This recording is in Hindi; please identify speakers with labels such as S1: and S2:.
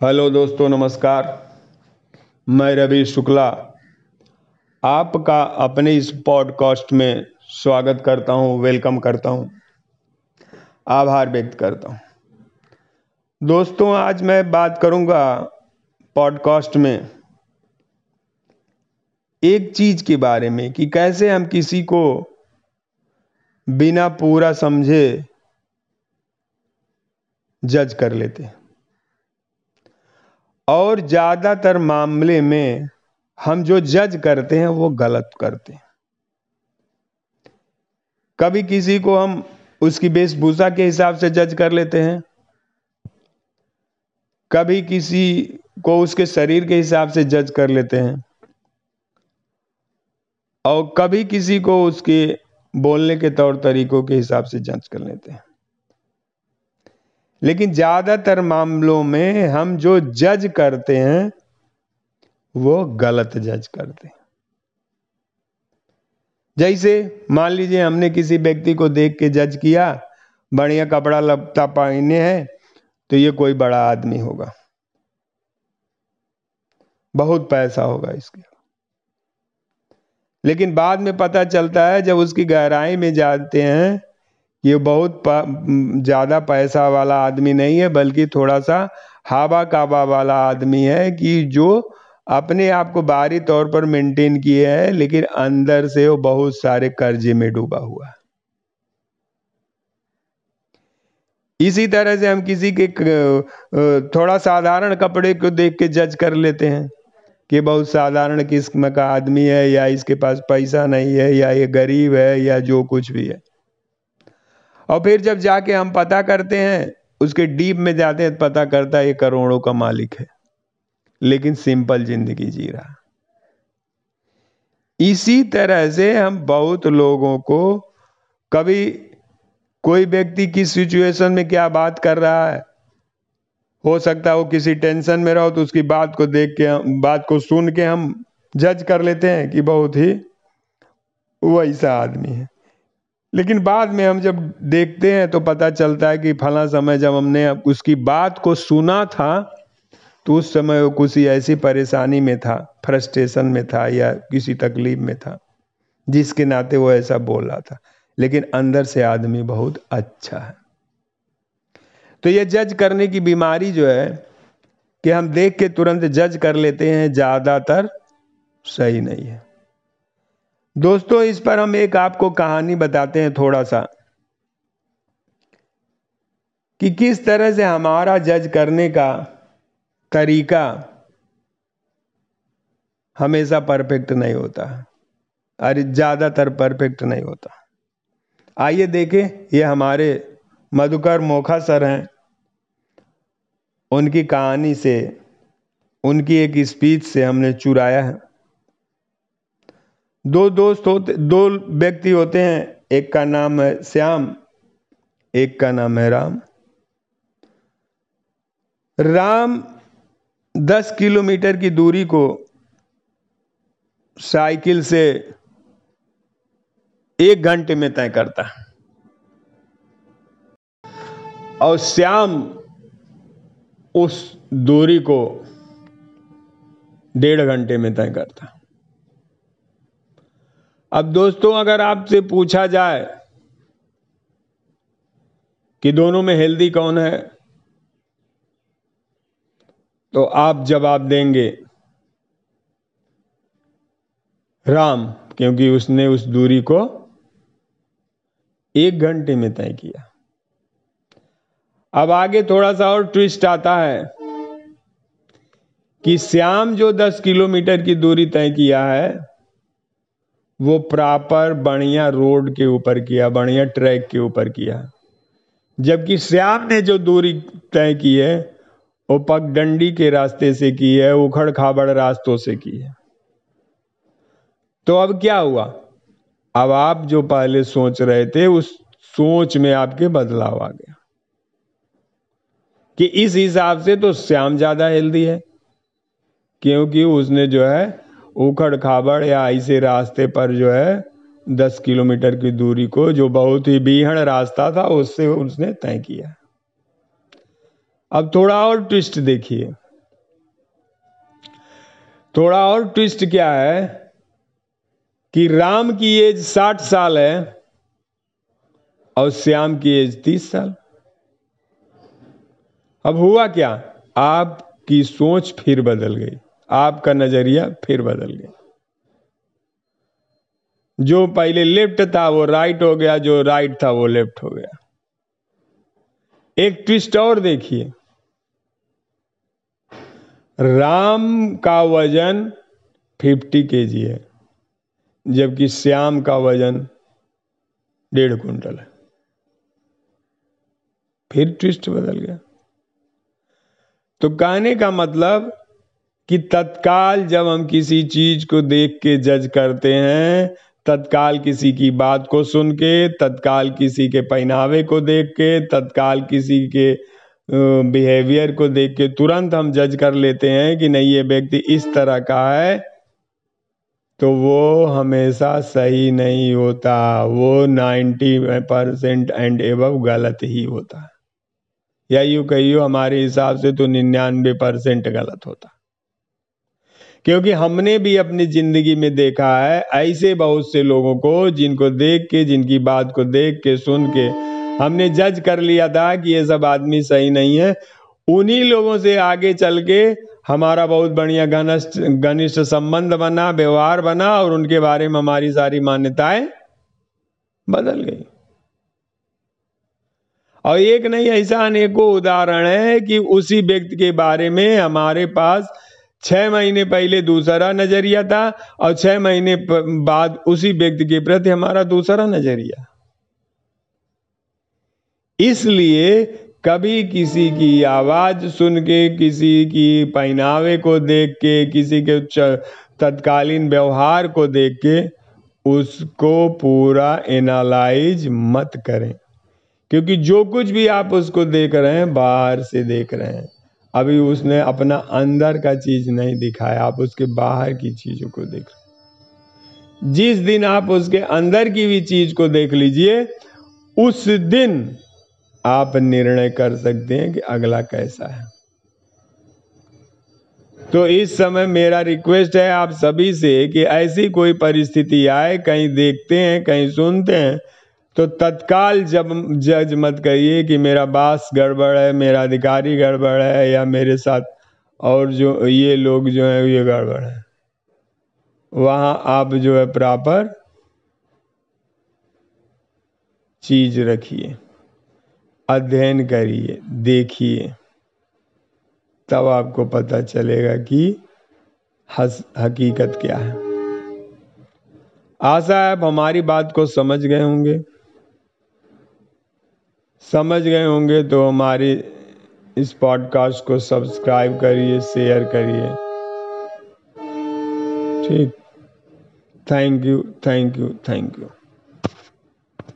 S1: हेलो दोस्तों, नमस्कार। मैं रवि शुक्ला। आपका अपने इस पॉडकास्ट में स्वागत करता हूँ, वेलकम करता हूँ, आभार व्यक्त करता हूँ। दोस्तों, आज मैं बात करूँगा पॉडकास्ट में एक चीज़ के बारे में कि कैसे हम किसी को बिना पूरा समझे जज कर लेते हैं। और ज़्यादातर मामले में हम जो जज करते हैं, वो गलत करते हैं। कभी किसी को हम उसकी वेशभूषा के हिसाब से जज कर लेते हैं। कभी किसी को उसके शरीर के हिसाब से जज कर लेते हैं। और कभी किसी को उसके बोलने के तौर तरीकों के हिसाब से जज कर लेते हैं। लेकिन ज़्यादातर मामलों में हम जो जज करते हैं, वो गलत जज करते हैं। जैसे मान लीजिए हमने किसी व्यक्ति को देख के जज किया, बढ़िया कपड़ा लपता पहने हैं तो ये कोई बड़ा आदमी होगा। बहुत पैसा होगा इसके। लेकिन बाद में पता चलता है जब उसकी गहराई में जाते हैं ये बहुत ज़्यादा पैसा वाला आदमी नहीं है, बल्कि थोड़ा सा हवा काबा वाला आदमी है कि जो अपने आप को बाहरी तौर पर मेंटेन किए है, लेकिन अंदर से वो बहुत सारे कर्जे में डूबा हुआ इसी तरह से हम किसी के थोड़ा साधारण कपड़े को देख के जज कर लेते हैं कि बहुत साधारण किस्म का आदमी है, या इसके पास पैसा नहीं है, या ये गरीब है, या जो कुछ भी है। और फिर जब जाके हम पता करते हैं, उसके डीप में जाते हैं पता करता है ये करोड़ों का मालिक है। लेकिन सिंपल ज़िंदगी जी रहा। इसी तरह से हम बहुत लोगों को कभी कोई व्यक्ति किस सिचुएशन में क्या बात कर रहा है, हो सकता है वो किसी टेंशन में रहो तो उसकी बात को देख के हम, बात को सुन के हम जज कर लेते हैं कि बहुत ही वैसा आदमी है। लेकिन बाद में हम जब देखते हैं तो पता चलता है कि फला समय जब हमने उसकी बात को सुना था तो उस समय वो किसी ऐसी परेशानी में था फ्रस्ट्रेशन में था या किसी तकलीफ़ में था, जिसके नाते वो ऐसा बोल रहा था। लेकिन अंदर से आदमी बहुत अच्छा है। तो ये जज करने की बीमारी जो है कि हम देख के तुरंत जज कर लेते हैं, ज़्यादातर सही नहीं है। दोस्तों, इस पर हम एक आपको कहानी बताते हैं थोड़ा सा कि किस तरह से हमारा जज करने का तरीका हमेशा परफेक्ट नहीं होता। अरे, ज़्यादातर परफेक्ट नहीं होता। आइए देखें, ये हमारे मधुकर मोखा सर हैं। उनकी कहानी से, उनकी एक स्पीच से हमने चुराया है। दो दोस्त होते, दो व्यक्ति होते हैं। एक का नाम है श्याम, एक का नाम है राम। राम दस किलोमीटर की दूरी को साइकिल से एक घंटे में तय करता है। और श्याम उस दूरी को डेढ़ घंटे में तय करता अब दोस्तों, अगर आपसे पूछा जाए कि दोनों में हेल्दी कौन है तो आप जवाब देंगे, राम, क्योंकि उसने उस दूरी को एक घंटे में तय किया। अब आगे थोड़ा सा और ट्विस्ट आता है कि श्याम जो 10 किलोमीटर की दूरी तय किया है वो प्रॉपर बढ़िया रोड के ऊपर किया, बढ़िया ट्रैक के ऊपर किया। जबकि श्याम ने जो दूरी तय की है, वो पगडंडी के रास्ते से की है, उखड़ खाबड़ रास्तों से की है। तो अब क्या हुआ? अब आप जो पहले सोच रहे थे, उस सोच में आपके बदलाव आ गया। कि इस हिसाब से तो श्याम ज़्यादा हेल्दी है, क्योंकि उसने जो है उखड़ खाबड़ या ऐसे रास्ते पर जो है, दस किलोमीटर की दूरी को जो बहुत ही बीहड़ रास्ता था, उससे उसने तय किया। अब थोड़ा और ट्विस्ट देखिए। थोड़ा और ट्विस्ट क्या है कि राम की एज साठ साल है और श्याम की एज तीस साल। अब हुआ क्या? आपकी सोच फिर बदल गई। आपका नज़रिया फिर बदल गया। जो पहले लेफ़्ट था, वो राइट हो गया, जो राइट था, वो लेफ़्ट हो गया। एक ट्विस्ट और देखिए। राम का वज़न 50 केजी है, जबकि श्याम का वज़न डेढ़ कुंटल है। फिर ट्विस्ट बदल गया। तो कहने का मतलब कि तत्काल जब हम किसी चीज़ को देख के जज करते हैं, तत्काल किसी की बात को सुन के, तत्काल किसी के पहनावे को देख के, तत्काल किसी के बिहेवियर को देख के तुरंत हम जज कर लेते हैं कि नहीं, ये व्यक्ति इस तरह का है तो वो हमेशा सही नहीं होता। वो 90 परसेंट एंड एवं गलत ही होता। है या यूँ कहियो, हमारे हिसाब से तो निन्यानवे परसेंट गलत होता। क्योंकि हमने भी अपनी ज़िंदगी में देखा है, ऐसे बहुत से लोगों को जिनको देख के, जिनकी बात को देख के, सुन के हमने जज कर लिया था कि ये सब आदमी सही नहीं है। उन्हीं लोगों से आगे चल के हमारा बहुत बढ़िया घनिष्ठ घनिष्ठ संबंध बना, व्यवहार बना और उनके बारे में हमारी सारी मान्यताएँ बदल गई। और एक नहीं, ऐसा अनेकों उदाहरण है कि उसी व्यक्ति के बारे में हमारे पास छह महीने पहले दूसरा नज़रिया था और छह महीने बाद उसी व्यक्ति के प्रति हमारा दूसरा नज़रिया। इसलिए कभी किसी की आवाज़ सुन के, किसी की पहनावे को देख के, किसी के तत्कालीन व्यवहार को देख के उसको पूरा एनालाइज मत करें। क्योंकि जो कुछ भी आप उसको देख रहे हैं, बाहर से देख रहे हैं। अभी उसने अपना अंदर का चीज़ नहीं दिखाया, आप उसके बाहर की चीज़ों को देख जिस दिन आप उसके अंदर की भी चीज़ को देख लीजिए, उस दिन आप निर्णय कर सकते हैं कि अगला कैसा है। तो इस समय मेरा रिक्वेस्ट है आप सभी से कि ऐसी कोई परिस्थिति आए, कहीं देखते हैं, कहीं सुनते हैं तो तत्काल जब जज मत कहिए कि मेरा बास गड़बड़ है, मेरा अधिकारी गड़बड़ है, या मेरे साथ और जो ये लोग जो है, ये गड़बड़ है। वहाँ आप जो है प्रॉपर चीज़ रखिए, अध्ययन करिए, देखिए। तब आपको पता चलेगा कि हस, हकीकत क्या है। आशा है आप हमारी बात को समझ गए होंगे। समझ गए होंगे तो हमारी इस पॉडकास्ट को सब्सक्राइब करिए शेयर करिए। ठीक। Thank you thank you thank you